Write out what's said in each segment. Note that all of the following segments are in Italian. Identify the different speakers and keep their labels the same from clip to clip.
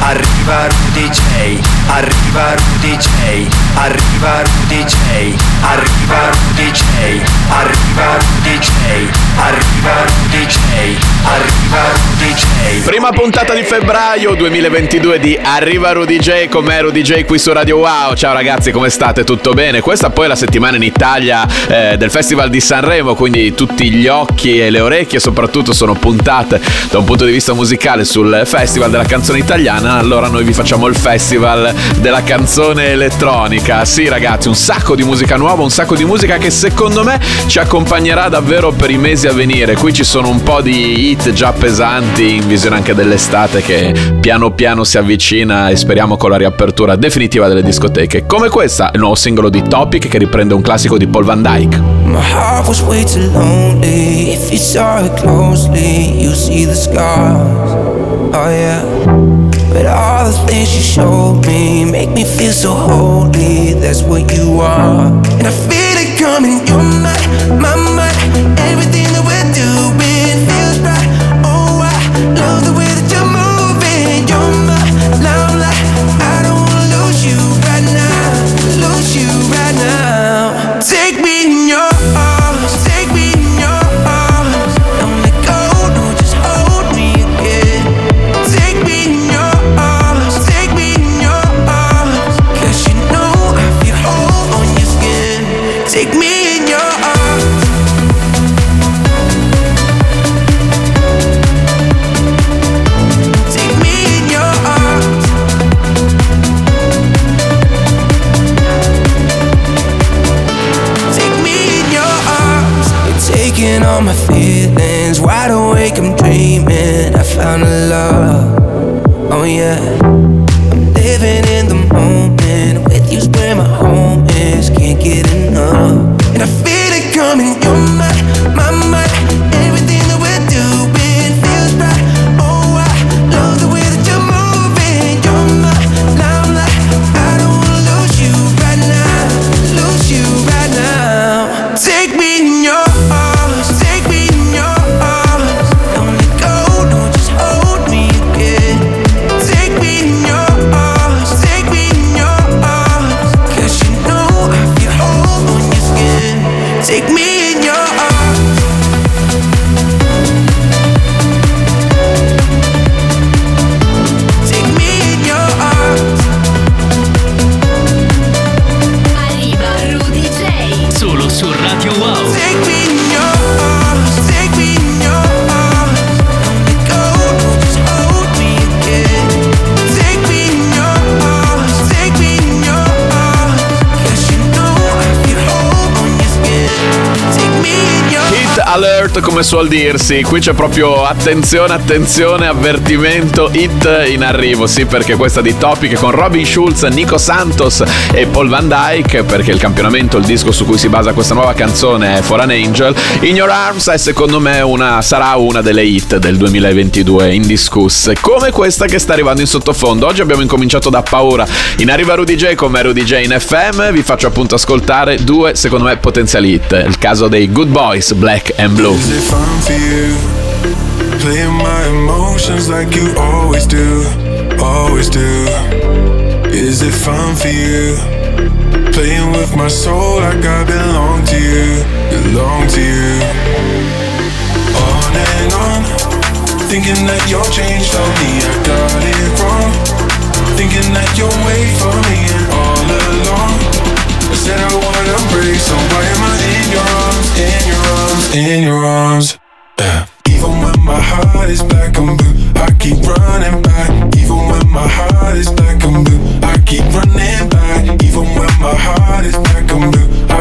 Speaker 1: Arriva Rudy J. Arriva Rudy J. Arriva Rudy J. Arriva Rudy J. Arriva Rudy J. Arriva Rudy J. Arriva Rudy J.
Speaker 2: Prima puntata di febbraio 2022 di Arriva Rudy J con me Rudy J qui su Radio Wow. Ciao ragazzi, come state? Tutto bene? Questa poi è la settimana in Italia eh, del Festival di Sanremo, quindi tutti gli occhi e le orecchie soprattutto sono puntate da un punto di vista musicale sul Festival della canzone italiana. Allora noi vi facciamo il Festival della canzone elettronica. Sì ragazzi, un sacco di musica nuova, un sacco di musica che secondo me ci accompagnerà davvero per i mesi a venire. Qui ci sono un po' di hit già pesanti in visione anche dell'estate che piano piano si avvicina e speriamo con la riapertura definitiva delle discoteche. Come questa, il nuovo singolo di Topic che riprende un classico di Paul Van Dyke.
Speaker 3: My heart was way too lonely. If you saw it closely, you see the scars. Oh yeah. But all the things you showed me make me feel so holy. That's what you are. And I feel it coming. You're my, my, my.
Speaker 2: Suol dirsi, qui c'è proprio attenzione, attenzione, avvertimento, hit in arrivo, sì perché questa di Topic con Robin Schulz, Nico Santos e Paul Van Dyke, perché il campionamento, il disco su cui si basa questa nuova canzone è For an Angel, In Your Arms è secondo me una, sarà una delle hit del 2022 indiscusse, come questa che sta arrivando in sottofondo. Oggi abbiamo incominciato da paura, in arriva Rudy J come Rudy J in FM, vi faccio appunto ascoltare due secondo me potenziali hit, il caso dei Good Boys, Black and Blue.
Speaker 4: Fun for you? Playing my emotions like you always do, always do. Is it fun for you? Playing with my soul like I belong to you, belong to you. On and on, thinking that you're changed on me, I got it wrong. Thinking that you'll wait for me and all along. I said I wanna break, so why am I in your arms, in your in your arms? Yeah. Even when my heart is black and blue, I keep running back. Even when my heart is black and blue, I keep running back. Even when my heart is black and blue, I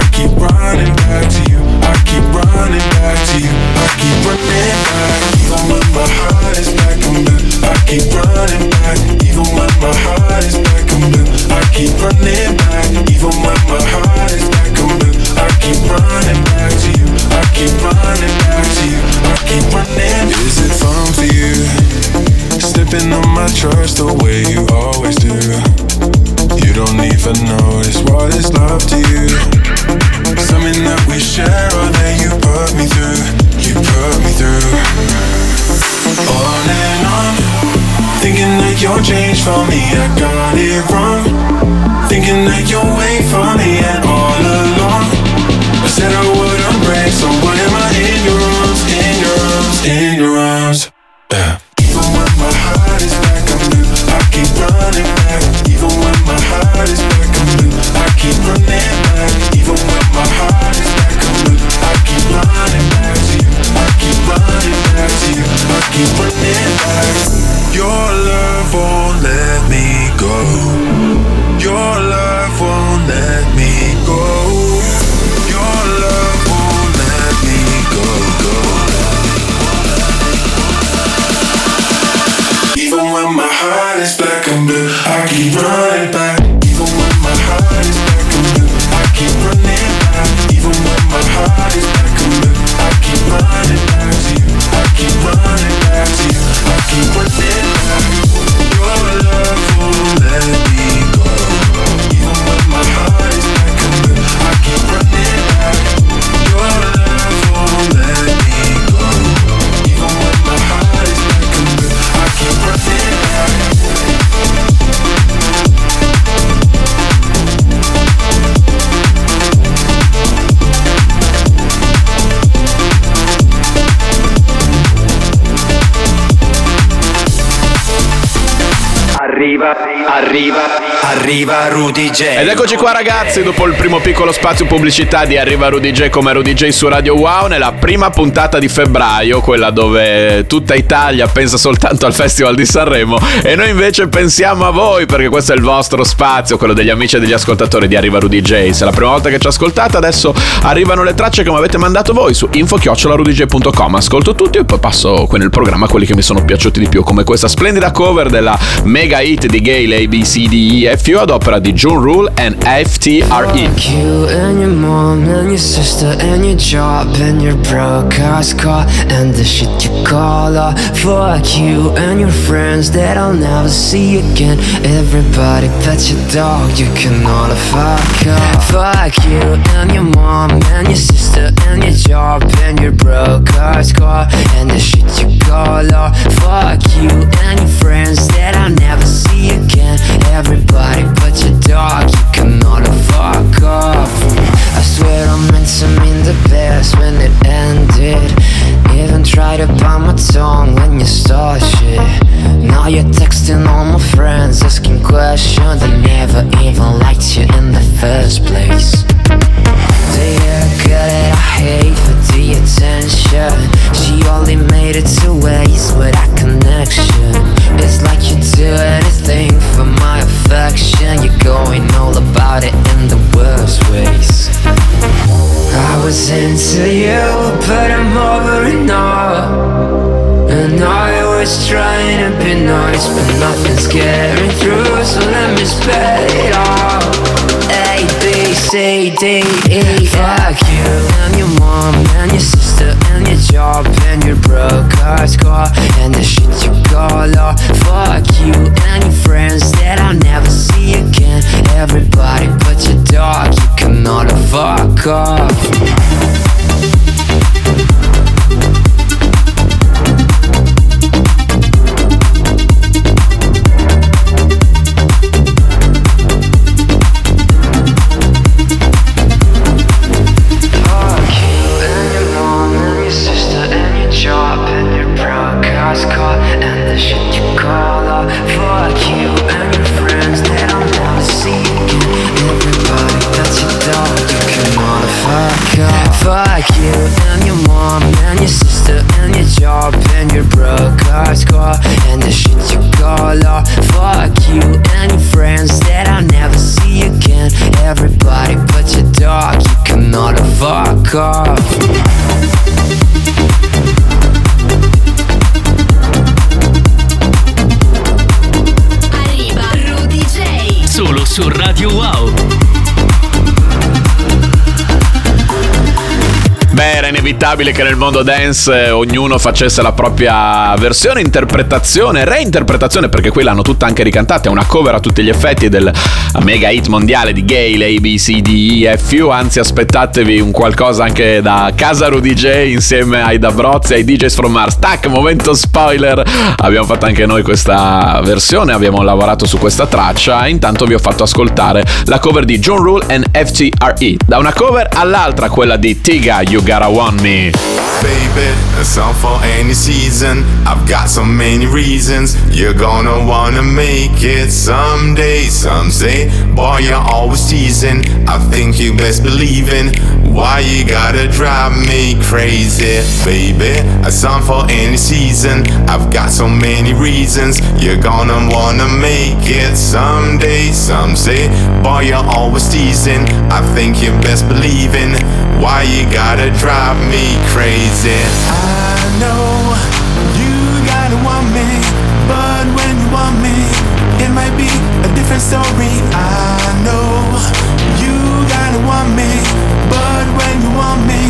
Speaker 1: arriva Arriva Rudy J.
Speaker 2: Ed eccoci qua ragazzi, dopo il primo piccolo spazio pubblicità di Arriva Rudy J come Rudy J su Radio Wow, nella prima puntata di febbraio, quella dove tutta Italia pensa soltanto al Festival di Sanremo e noi invece pensiamo a voi perché questo è il vostro spazio, quello degli amici e degli ascoltatori di Arriva Rudy J. Se è la prima volta che ci ascoltate, adesso arrivano le tracce che mi avete mandato voi su infochiocciolarudj.com. Ascolto tutti e poi passo qui nel programma quelli che mi sono piaciuti di più, come questa splendida cover della mega hit di Gay, l'ABCDE e Few ad opera di June Rule and FTRE.
Speaker 5: You and your mom and your sister and your job and your broadcast car and the shit you call off. Fuck you and your friends that I'll never see again. Everybody pet your dog, you can all fuck off. Fuck you
Speaker 2: inevitabile che nel mondo dance eh, ognuno facesse la propria versione, interpretazione, reinterpretazione, perché qui l'hanno tutta anche ricantata, è una cover a tutti gli effetti del mega hit mondiale di Gale, A, B, C, D, E, F, U, anzi aspettatevi un qualcosa anche da Casa Rudy J insieme ai Dabrozzi, ai DJs from Mars. Tac, momento spoiler, abbiamo fatto anche noi questa versione, abbiamo lavorato su questa traccia, intanto vi ho fatto ascoltare la cover di John Rule and FTRE. Da una cover all'altra, quella di Tiga, You Gotta Want Me.
Speaker 6: Baby, a song for any season. I've got so many reasons. You're gonna wanna make it someday. Some say, boy, you're always teasing. I think you best believe in. Why you gotta drive me crazy, baby? A song for any season. I've got so many reasons. You're gonna wanna make it someday. Some say, boy, you're always teasing. I think you best believe in. Why you gotta drive me crazy. I know you gotta want me, but when you want me, it might be a different story. I know you gotta want me, but when you want me,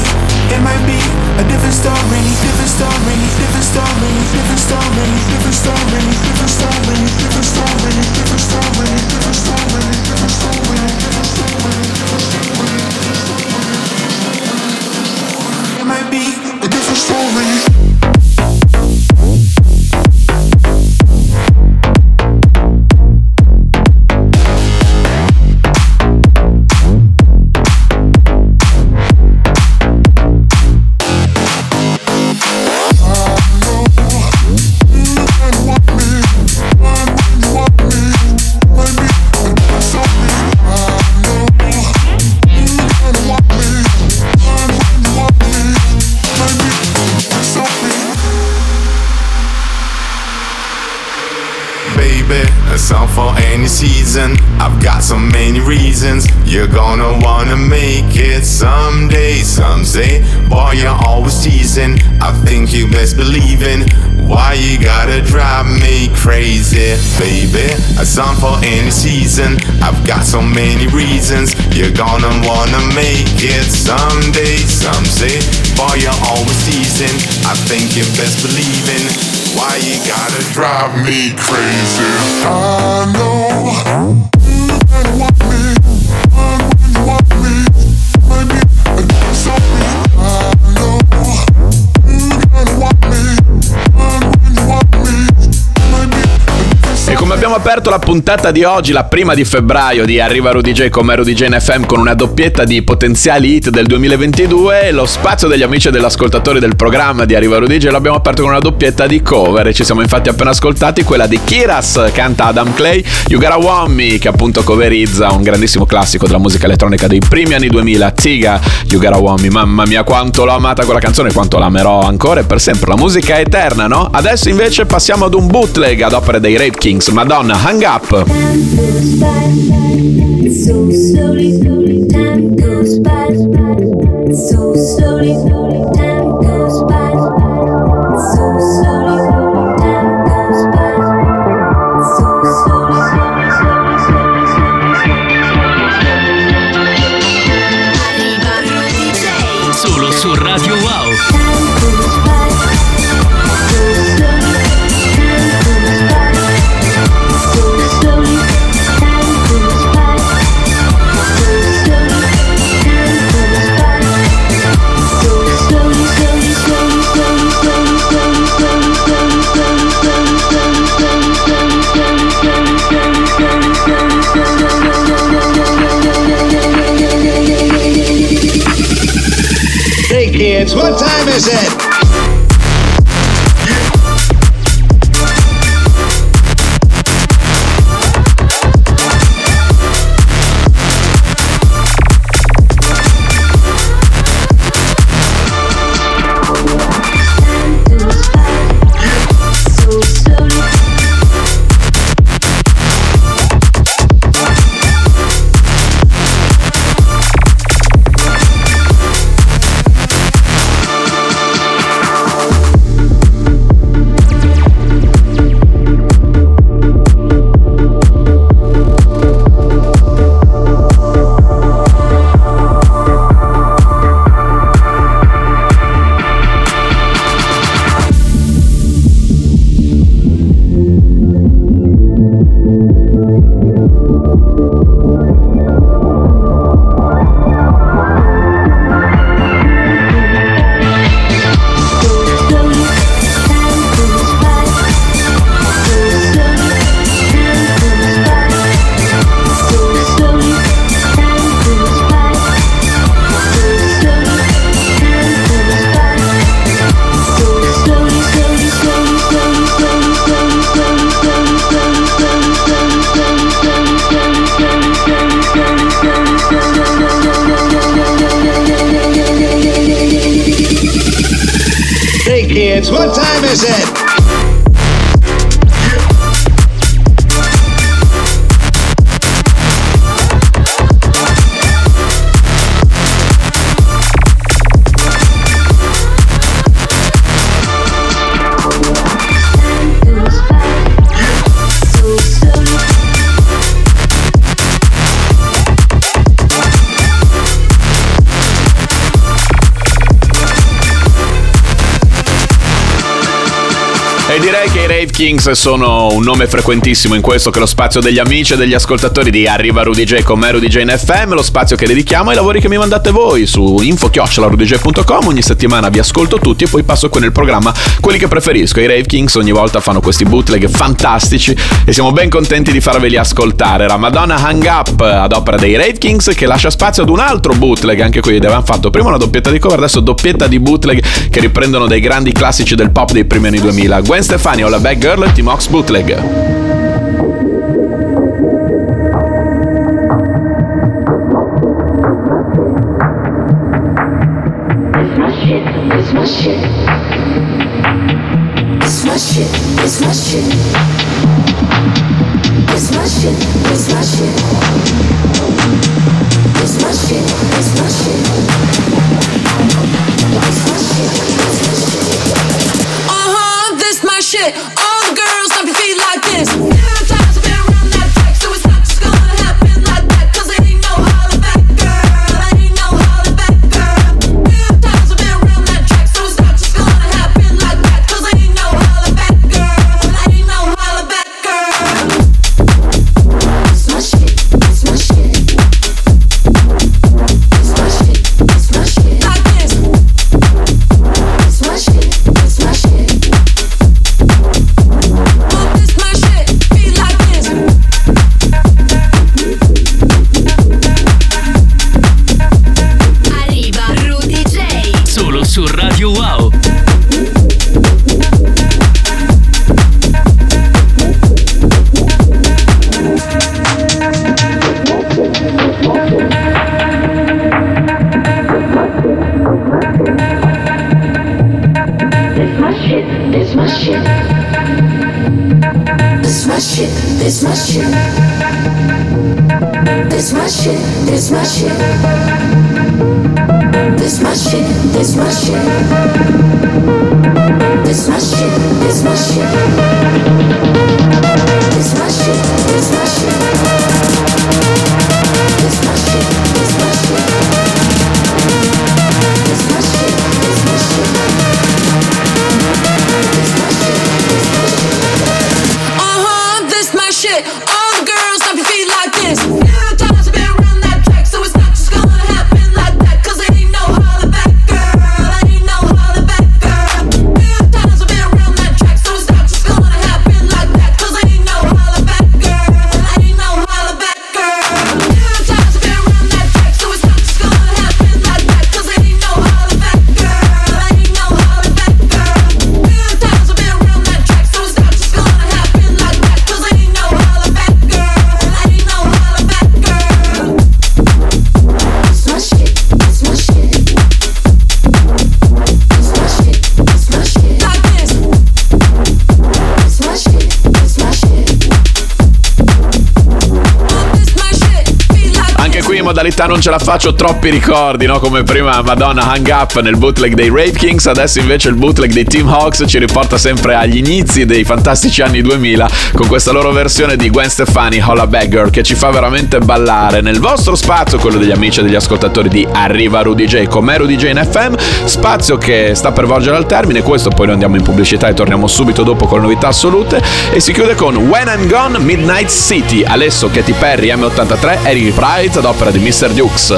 Speaker 6: it might be a different story, different story, different story, different story, different story, different story, different story, different story. Story. Any season. I've got so many reasons. You're gonna wanna make it someday. Some say, boy, you're always teasing. I think you best believe in. Why you gotta drive me crazy, baby? A song for any season. I've got so many reasons. You're gonna wanna make it someday. Some say, boy, you're always teasing. I think you best believe in. Why you gotta drive me crazy? I know you gotta want me,
Speaker 2: abbiamo aperto la puntata di oggi, la prima di febbraio di Arriva Rudy J come Rudy J in FM con una doppietta di potenziali hit del 2022, lo spazio degli amici e degli ascoltatori del programma di Arriva Rudy J l'abbiamo aperto con una doppietta di cover. Ci siamo infatti appena ascoltati quella di Kiras, canta Adam Clay, You Gotta Want Me che appunto coverizza un grandissimo classico della musica elettronica dei primi anni 2000, Tiga, You Gotta Want Me, mamma mia quanto l'ho amata quella canzone, quanto l'amerò ancora e per sempre, la musica è eterna, no? Adesso invece passiamo ad un bootleg ad opere dei Rape Kings, Madonna, con Hang Up.
Speaker 7: So slowly, slowly, time goes by, so slowly, slowly.
Speaker 2: Kings sono un nome frequentissimo in questo che è lo spazio degli amici e degli ascoltatori di Arriva Rudy J con me Rudy J in FM, lo spazio che dedichiamo ai lavori che mi mandate voi su info-rudyj.com, ogni settimana vi ascolto tutti e poi passo qui nel programma quelli che preferisco. I Rave Kings ogni volta fanno questi bootleg fantastici e siamo ben contenti di farveli ascoltare. Era Madonna Hang Up ad opera dei Rave Kings che lascia spazio ad un altro bootleg, anche qui avevamo fatto prima una doppietta di cover, adesso doppietta di bootleg che riprendono dei grandi classici del pop dei primi anni 2000. Gwen Stefani, All Bad Garlett i Max Bootleg.
Speaker 7: shit. This my shit. This my shit. This my shit.
Speaker 8: This my shit. This
Speaker 7: my shit.
Speaker 8: This
Speaker 7: my shit. Uh
Speaker 8: huh. This my shit this.
Speaker 7: It's my shit. It's my shit. It's my shit. It's my shit. It's my shit. It's my shit. It's my shit. It's my shit. It's my shit. It's my shit. It's my shit.
Speaker 2: Qui in modalità non ce la faccio troppi ricordi, no? Come prima Madonna Hang Up nel bootleg dei Rave Kings, adesso invece il bootleg dei Team Hawks ci riporta sempre agli inizi dei fantastici anni 2000 con questa loro versione di Gwen Stefani Holla Bagger che ci fa veramente ballare nel vostro spazio, quello degli amici e degli ascoltatori di Arriva Rudy J con me Rudy J in FM, spazio che sta per volgere al termine, questo poi noi andiamo in pubblicità e torniamo subito dopo con le novità assolute e si chiude con When I'm Gone Midnight City, Alesso, Katy Perry, M83, Eric Pride opera di Mr. Dukes.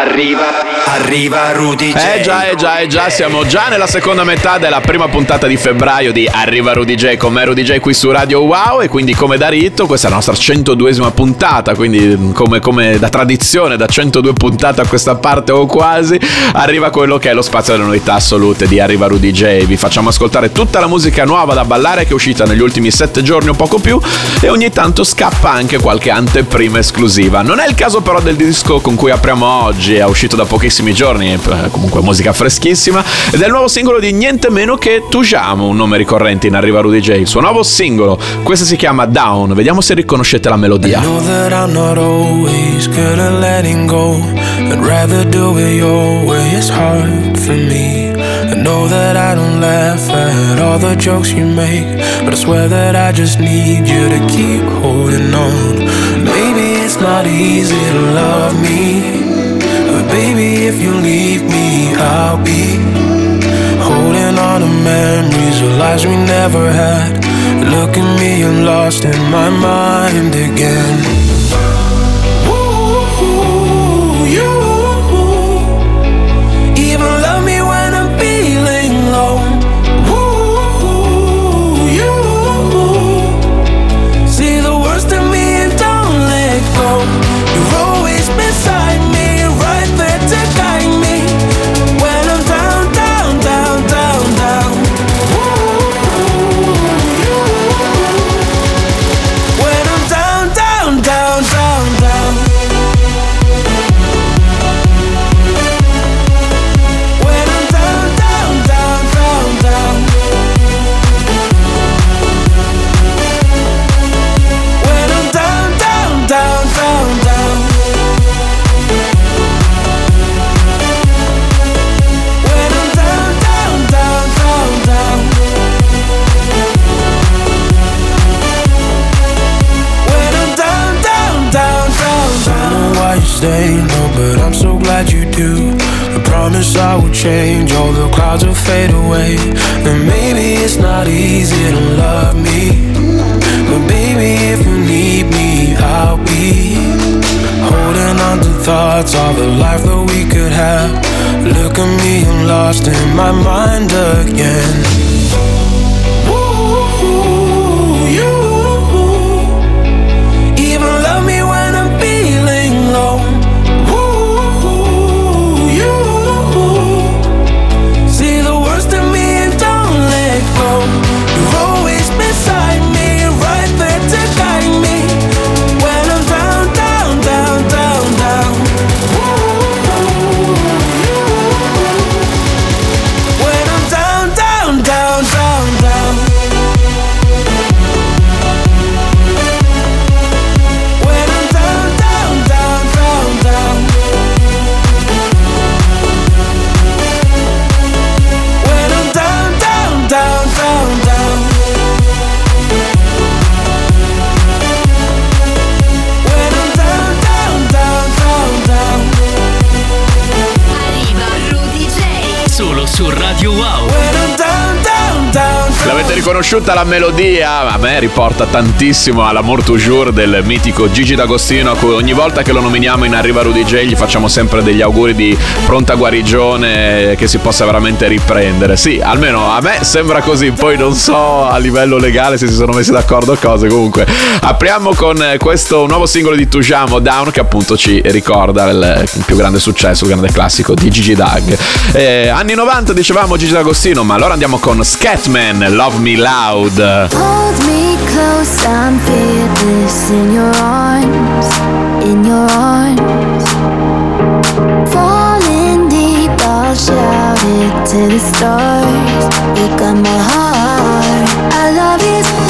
Speaker 1: Arriva, arriva, Rudy J.
Speaker 2: Eh già, eh già, eh già, siamo già nella seconda metà della prima puntata di febbraio di Arriva Rudy J con me Rudy J qui su Radio Wow e quindi come da rito questa è la nostra 102esima puntata, quindi come, come da tradizione da 102 puntate a questa parte o quasi arriva quello che è lo spazio delle novità assolute di Arriva Rudy J. Vi facciamo ascoltare tutta la musica nuova da ballare che è uscita negli ultimi 7 giorni o poco più e ogni tanto scappa anche qualche anteprima esclusiva. Non è il caso però del disco con cui apriamo oggi, è uscito da pochissimi giorni, eh, comunque musica freschissima, il nuovo singolo di niente meno che Tujamo, un nome ricorrente in Arriva Rudy J, il suo nuovo singolo, questo si chiama Down, vediamo se riconoscete la melodia.
Speaker 4: I know that I don't laugh at all the jokes you make, but I swear that I just need you to keep holding on. Maybe it's not easy to love me, baby, if you leave me, I'll be holding on to memories of lives we never had. Look at me, I'm lost in my mind again. Stay, no, but I'm so glad you do. I promise I will change, all the clouds will fade away. And maybe it's not easy to love me. But baby, if you need me, I'll be holding on to thoughts of the life that we could have. Look at me, I'm lost in my mind again.
Speaker 2: Riconosciuta la melodia? A me riporta tantissimo all'Amour Toujours del mitico Gigi D'Agostino, a cui ogni volta che lo nominiamo in Arriva Rudy J gli facciamo sempre degli auguri di pronta guarigione, che si possa veramente riprendere. Sì, almeno a me sembra così, poi non so a livello legale se si sono messi d'accordo cose. Comunque, apriamo con questo nuovo singolo di Tujamo, Down, che appunto ci ricorda il più grande successo, il grande classico di Gigi Dag. Eh, anni 90 dicevamo Gigi D'Agostino, ma allora andiamo con Scatman, Love Me Loud.
Speaker 7: Hold me close, I'm fearless in your arms, in your arms. Falling deep, I'll shout it to the stars. You got my heart. I love it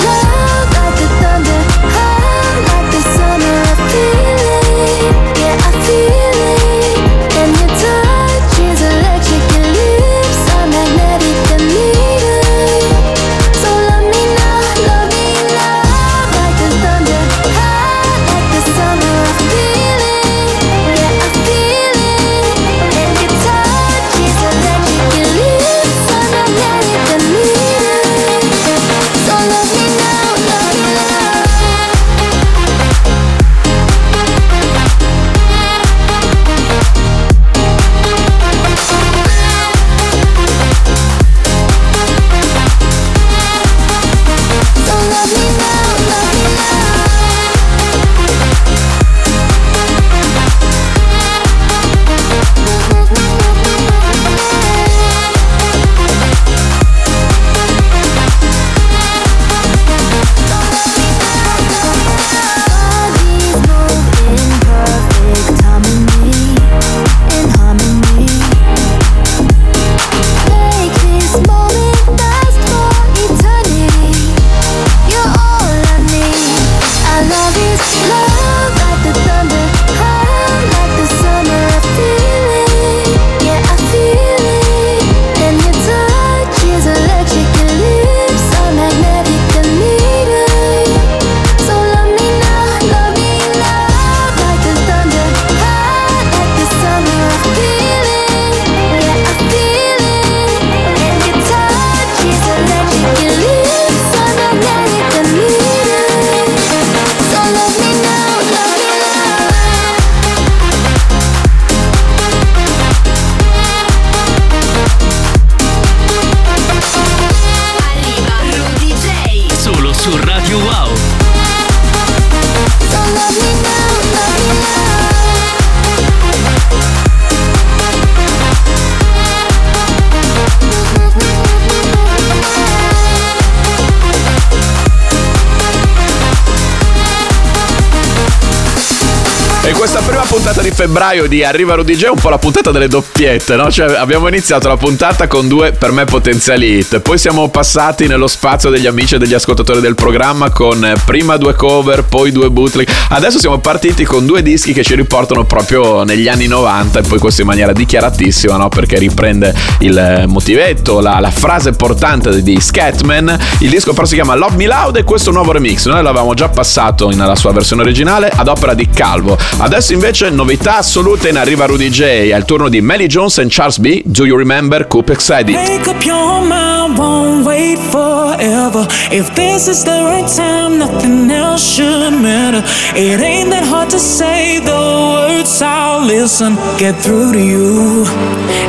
Speaker 2: febbraio di Arriva Rudy J è un po' la puntata delle doppiette, no? Cioè abbiamo iniziato la puntata con due per me potenziali hit, poi siamo passati nello spazio degli amici e degli ascoltatori del programma con eh, prima due cover, poi due bootleg. Adesso siamo partiti con due dischi che ci riportano proprio negli anni 90 e poi questo in maniera dichiaratissima, no? Perché riprende il eh, motivetto, la, la frase portante di Scatman. Il disco però si chiama Love Me Loud e questo è un nuovo remix. Noi l'avevamo già passato nella sua versione originale ad opera di Calvo. Adesso invece novità assolute in arriva Rudy J. Il turno di Melly Jones e Charles B. Do you remember Coop Excited?
Speaker 9: Make up your mind, won't wait forever. If this is the right time, nothing else should matter. It ain't that hard to say the words, I'll listen, get through to you.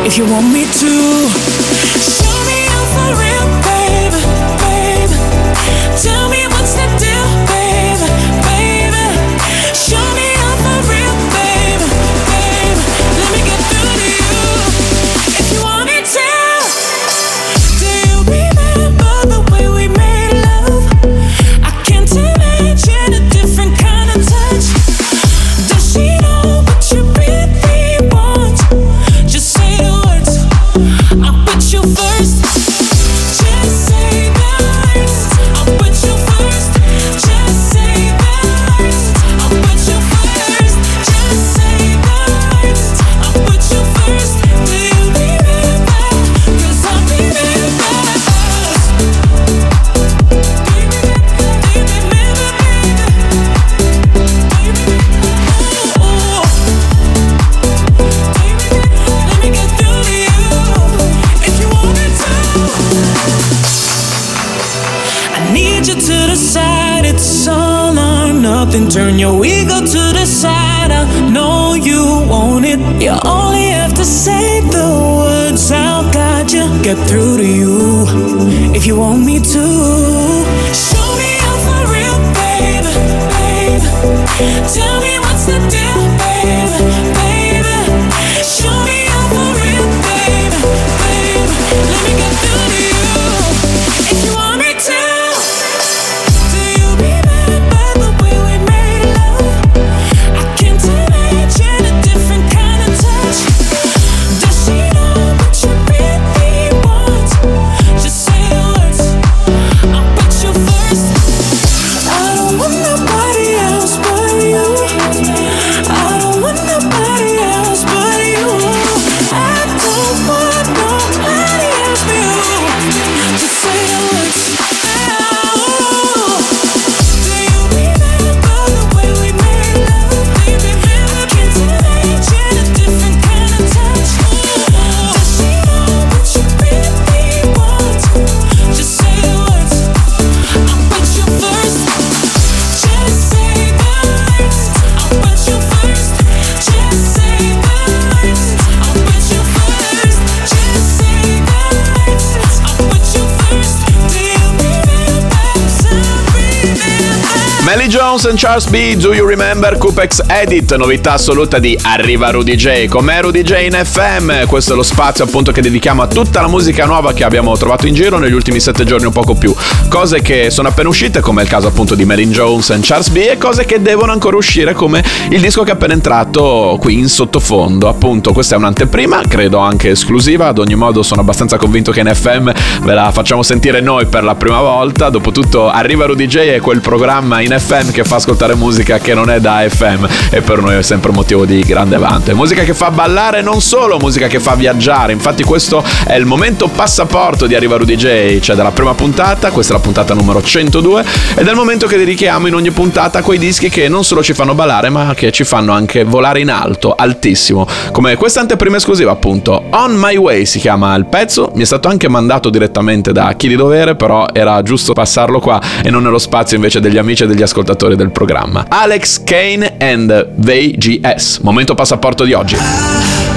Speaker 9: If you want me to, Need you to decide it's all or nothing. Turn your ego to the side. I know you want it. You only have to say the words. I'll guide you. Get through to you if you want me to. Show me I'm for real, baby, baby. Tell me
Speaker 2: Melly Jones and Charles B. Do you remember Coupex Edit? Novità assoluta di Arriva Rudy J. Com'è Rudy J in FM? Questo è lo spazio appunto che dedichiamo a tutta la musica nuova che abbiamo trovato in giro negli ultimi sette giorni un poco più. Cose che sono appena uscite, come il caso appunto di Melly Jones and Charles B. E cose che devono ancora uscire, come il disco che è appena entrato qui in sottofondo. Appunto, questa è un'anteprima, credo anche esclusiva. Ad ogni modo, sono abbastanza convinto che in FM ve la facciamo sentire noi per la prima volta. Dopotutto, Arriva Rudy J è quel programma in FM che fa ascoltare musica che non è da FM e per noi è sempre motivo di grande vanto. È musica che fa ballare non solo, musica che fa viaggiare. Infatti questo è il momento passaporto di Arriva Rudy J, cioè dalla prima puntata, questa è la puntata numero 102 ed è il momento che dedichiamo in ogni puntata quei dischi che non solo ci fanno ballare ma che ci fanno anche volare in alto, altissimo. Come questa anteprima esclusiva appunto, On My Way si chiama il pezzo, mi è stato anche mandato direttamente da chi di dovere, però era giusto passarlo qua e non nello spazio invece degli amici e degli ascoltatori del programma. Alex Kane and VGS, momento passaporto di oggi.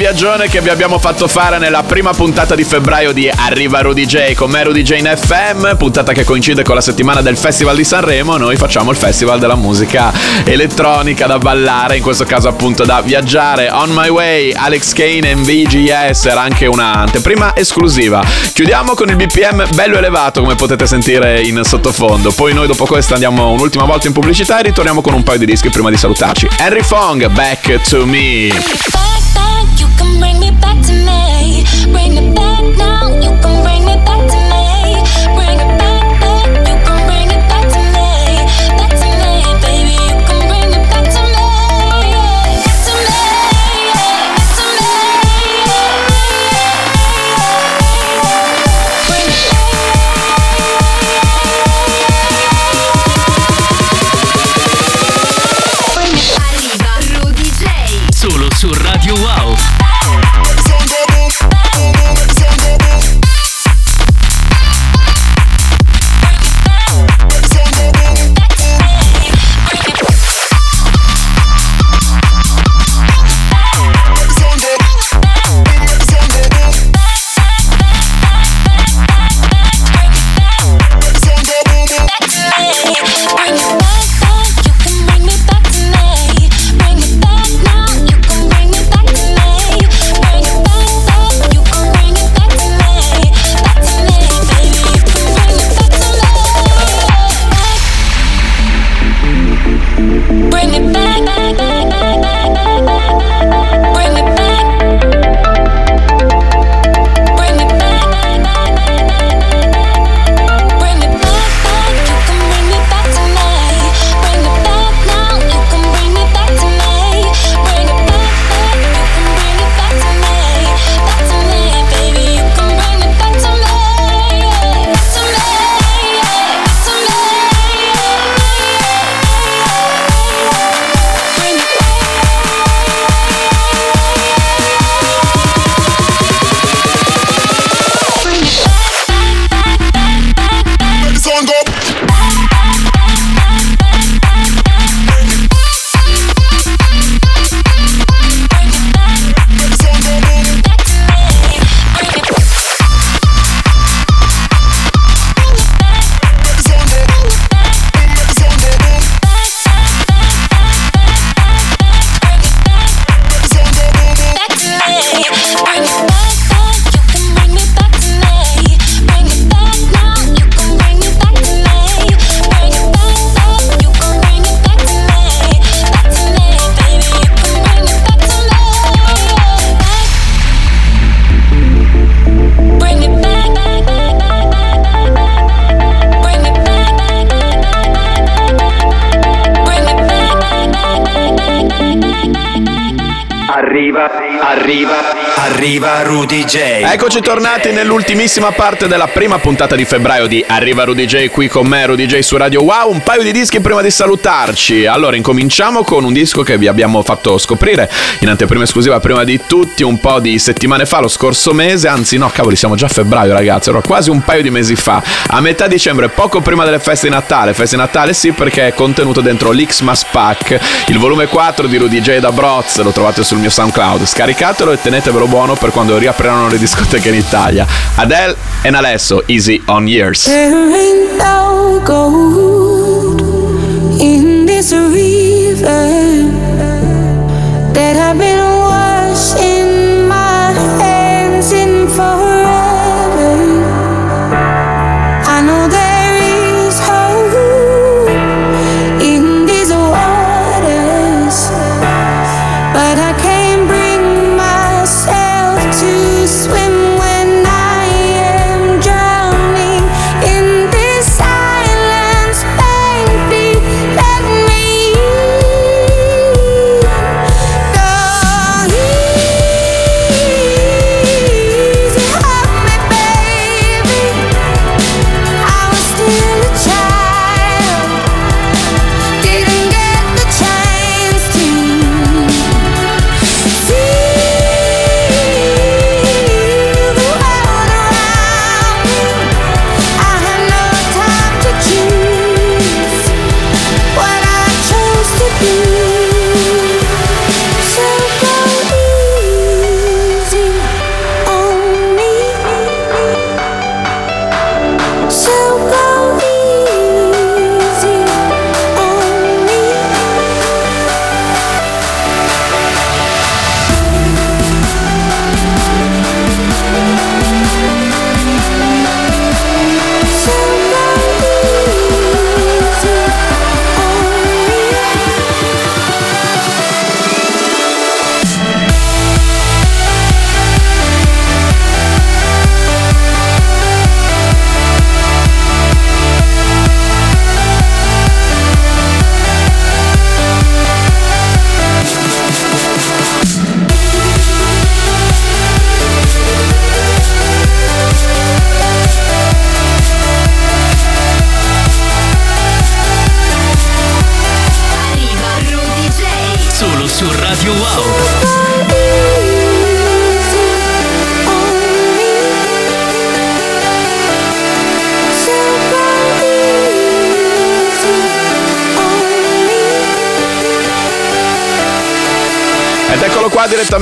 Speaker 2: Viaggione che vi abbiamo fatto fare nella prima puntata di febbraio di Arriva Rudy J con me Rudy J in FM, puntata che coincide con la settimana del Festival di Sanremo. Noi facciamo il Festival della musica elettronica da ballare, in questo caso appunto da viaggiare. On My Way, Alex Kane e VGS era anche una anteprima esclusiva. Chiudiamo con il BPM bello elevato come potete sentire in sottofondo. Poi noi dopo questo andiamo un'ultima volta in pubblicità e ritorniamo con un paio di dischi prima di salutarci. Henry Fong, Back to Me. Nell'ultimissima parte della prima puntata di febbraio di Arriva Rudy J qui con me, Rudy J su Radio Wow. Un paio di dischi prima di salutarci. Allora, incominciamo con un disco che vi abbiamo fatto scoprire in anteprima esclusiva prima di tutti un po' di settimane fa, lo scorso mese. Anzi, no, cavoli, siamo già a febbraio, ragazzi. Era quasi un paio di mesi fa. A metà dicembre, poco prima delle feste di Natale. Feste di Natale sì, perché è contenuto dentro l'Xmas Pack, il volume 4 di Rudy J da Broz. Lo trovate sul mio SoundCloud. Scaricatelo e tenetevelo buono per quando riapriranno le discoteche in Italia. Adele e Alesso, Easy on Years.
Speaker 7: There ain't no gold in this river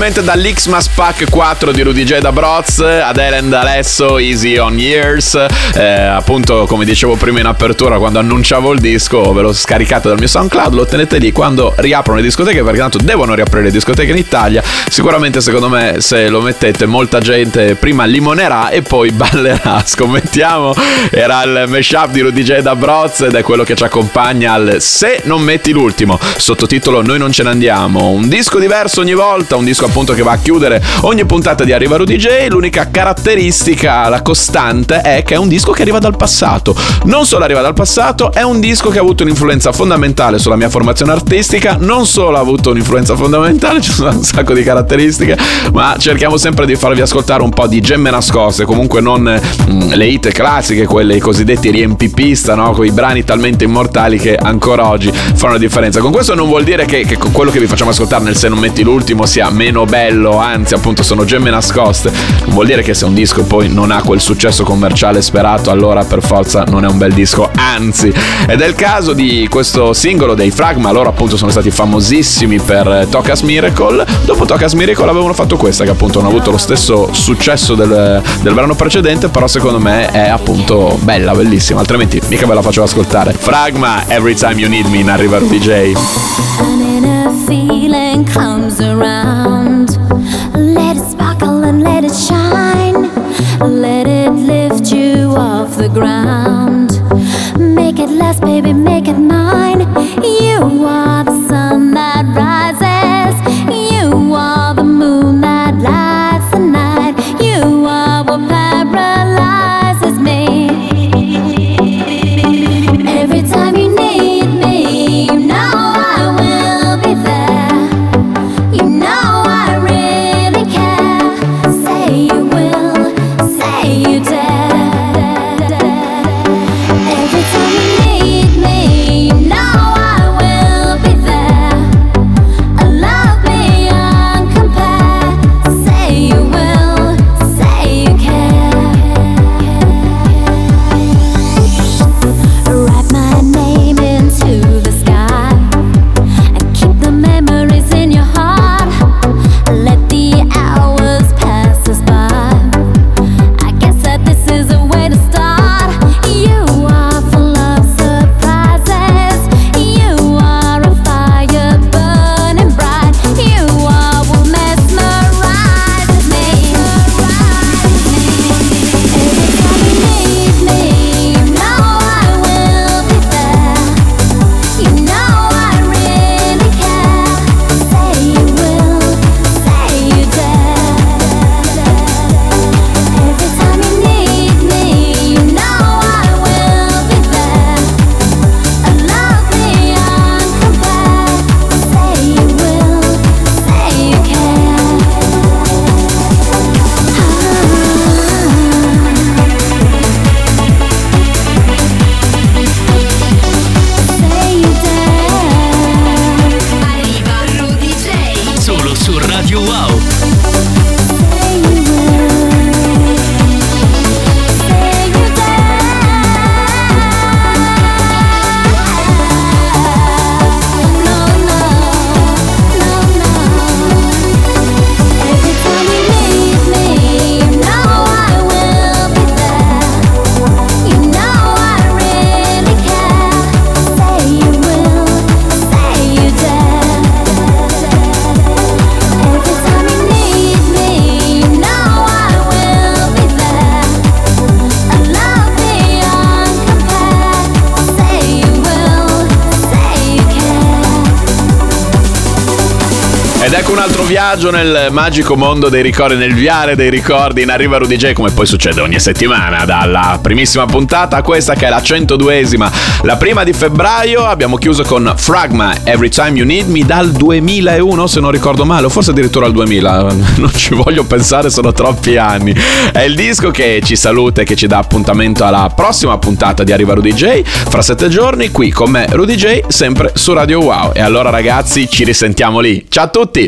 Speaker 2: direttamente dall'Xmas Pack 4 di Rudy J da Broz, Adele and Alesso, Easy on Years. Eh, appunto, come dicevo prima in apertura, quando annunciavo il disco, ve lo scaricate dal mio SoundCloud, lo tenete lì quando riaprono le discoteche, perché tanto devono riaprire le discoteche in Italia. Sicuramente, secondo me, se lo mettete, molta gente prima limonerà e poi ballerà. Scommettiamo. Era il mashup di Rudy J da Broz ed è quello che ci accompagna al Se non metti l'ultimo. Sottotitolo Noi non ce ne andiamo. Un disco diverso ogni volta, un disco appunto che va a chiudere ogni puntata di Arriva Rudy J. L'unica caratteristica, la costante, è che è un disco che arriva dal passato. Non solo arriva dal passato, è un disco che ha avuto un'influenza fondamentale sulla mia formazione artistica. Non solo ha avuto un'influenza fondamentale, ci sono un sacco di caratteristiche, ma cerchiamo sempre di farvi ascoltare un po' di gemme nascoste. Comunque non mm, le hit classiche, quelle i cosiddetti riempipista, no? Quei brani talmente immortali che ancora oggi fanno la differenza. Con questo non vuol dire che, che quello che vi facciamo ascoltare nel Se non metti l'ultimo sia meno bello, anzi, appunto, sono gemme nascoste. Vuol dire che se un disco poi non ha quel successo commerciale sperato, allora per forza non è un bel disco, anzi. Ed è il caso di questo singolo dei Fragma, loro appunto sono stati famosissimi per Tocas Miracle. Dopo Tocas Miracle avevano fatto questa, che appunto hanno avuto lo stesso successo del, del brano precedente, però secondo me è appunto bella, bellissima, altrimenti mica ve la facevo ascoltare. Fragma, Every Time You Need Me in Arriva DJ.
Speaker 10: And in a feeling comes around.
Speaker 2: Viaggio nel magico mondo dei ricordi, nel viale dei ricordi in Arriva Rudy J, come poi succede ogni settimana, dalla primissima puntata a questa che è la 102esima, la prima di febbraio. Abbiamo chiuso con Fragma Every Time You Need Me dal 2001, se non ricordo male, o forse addirittura al 2000, non ci voglio pensare, sono troppi anni. È il disco che ci saluta e che ci dà appuntamento alla prossima puntata di Arriva Rudy J, fra sette giorni, qui con me Rudy J, sempre su Radio Wow. E allora ragazzi, ci risentiamo lì. Ciao a tutti!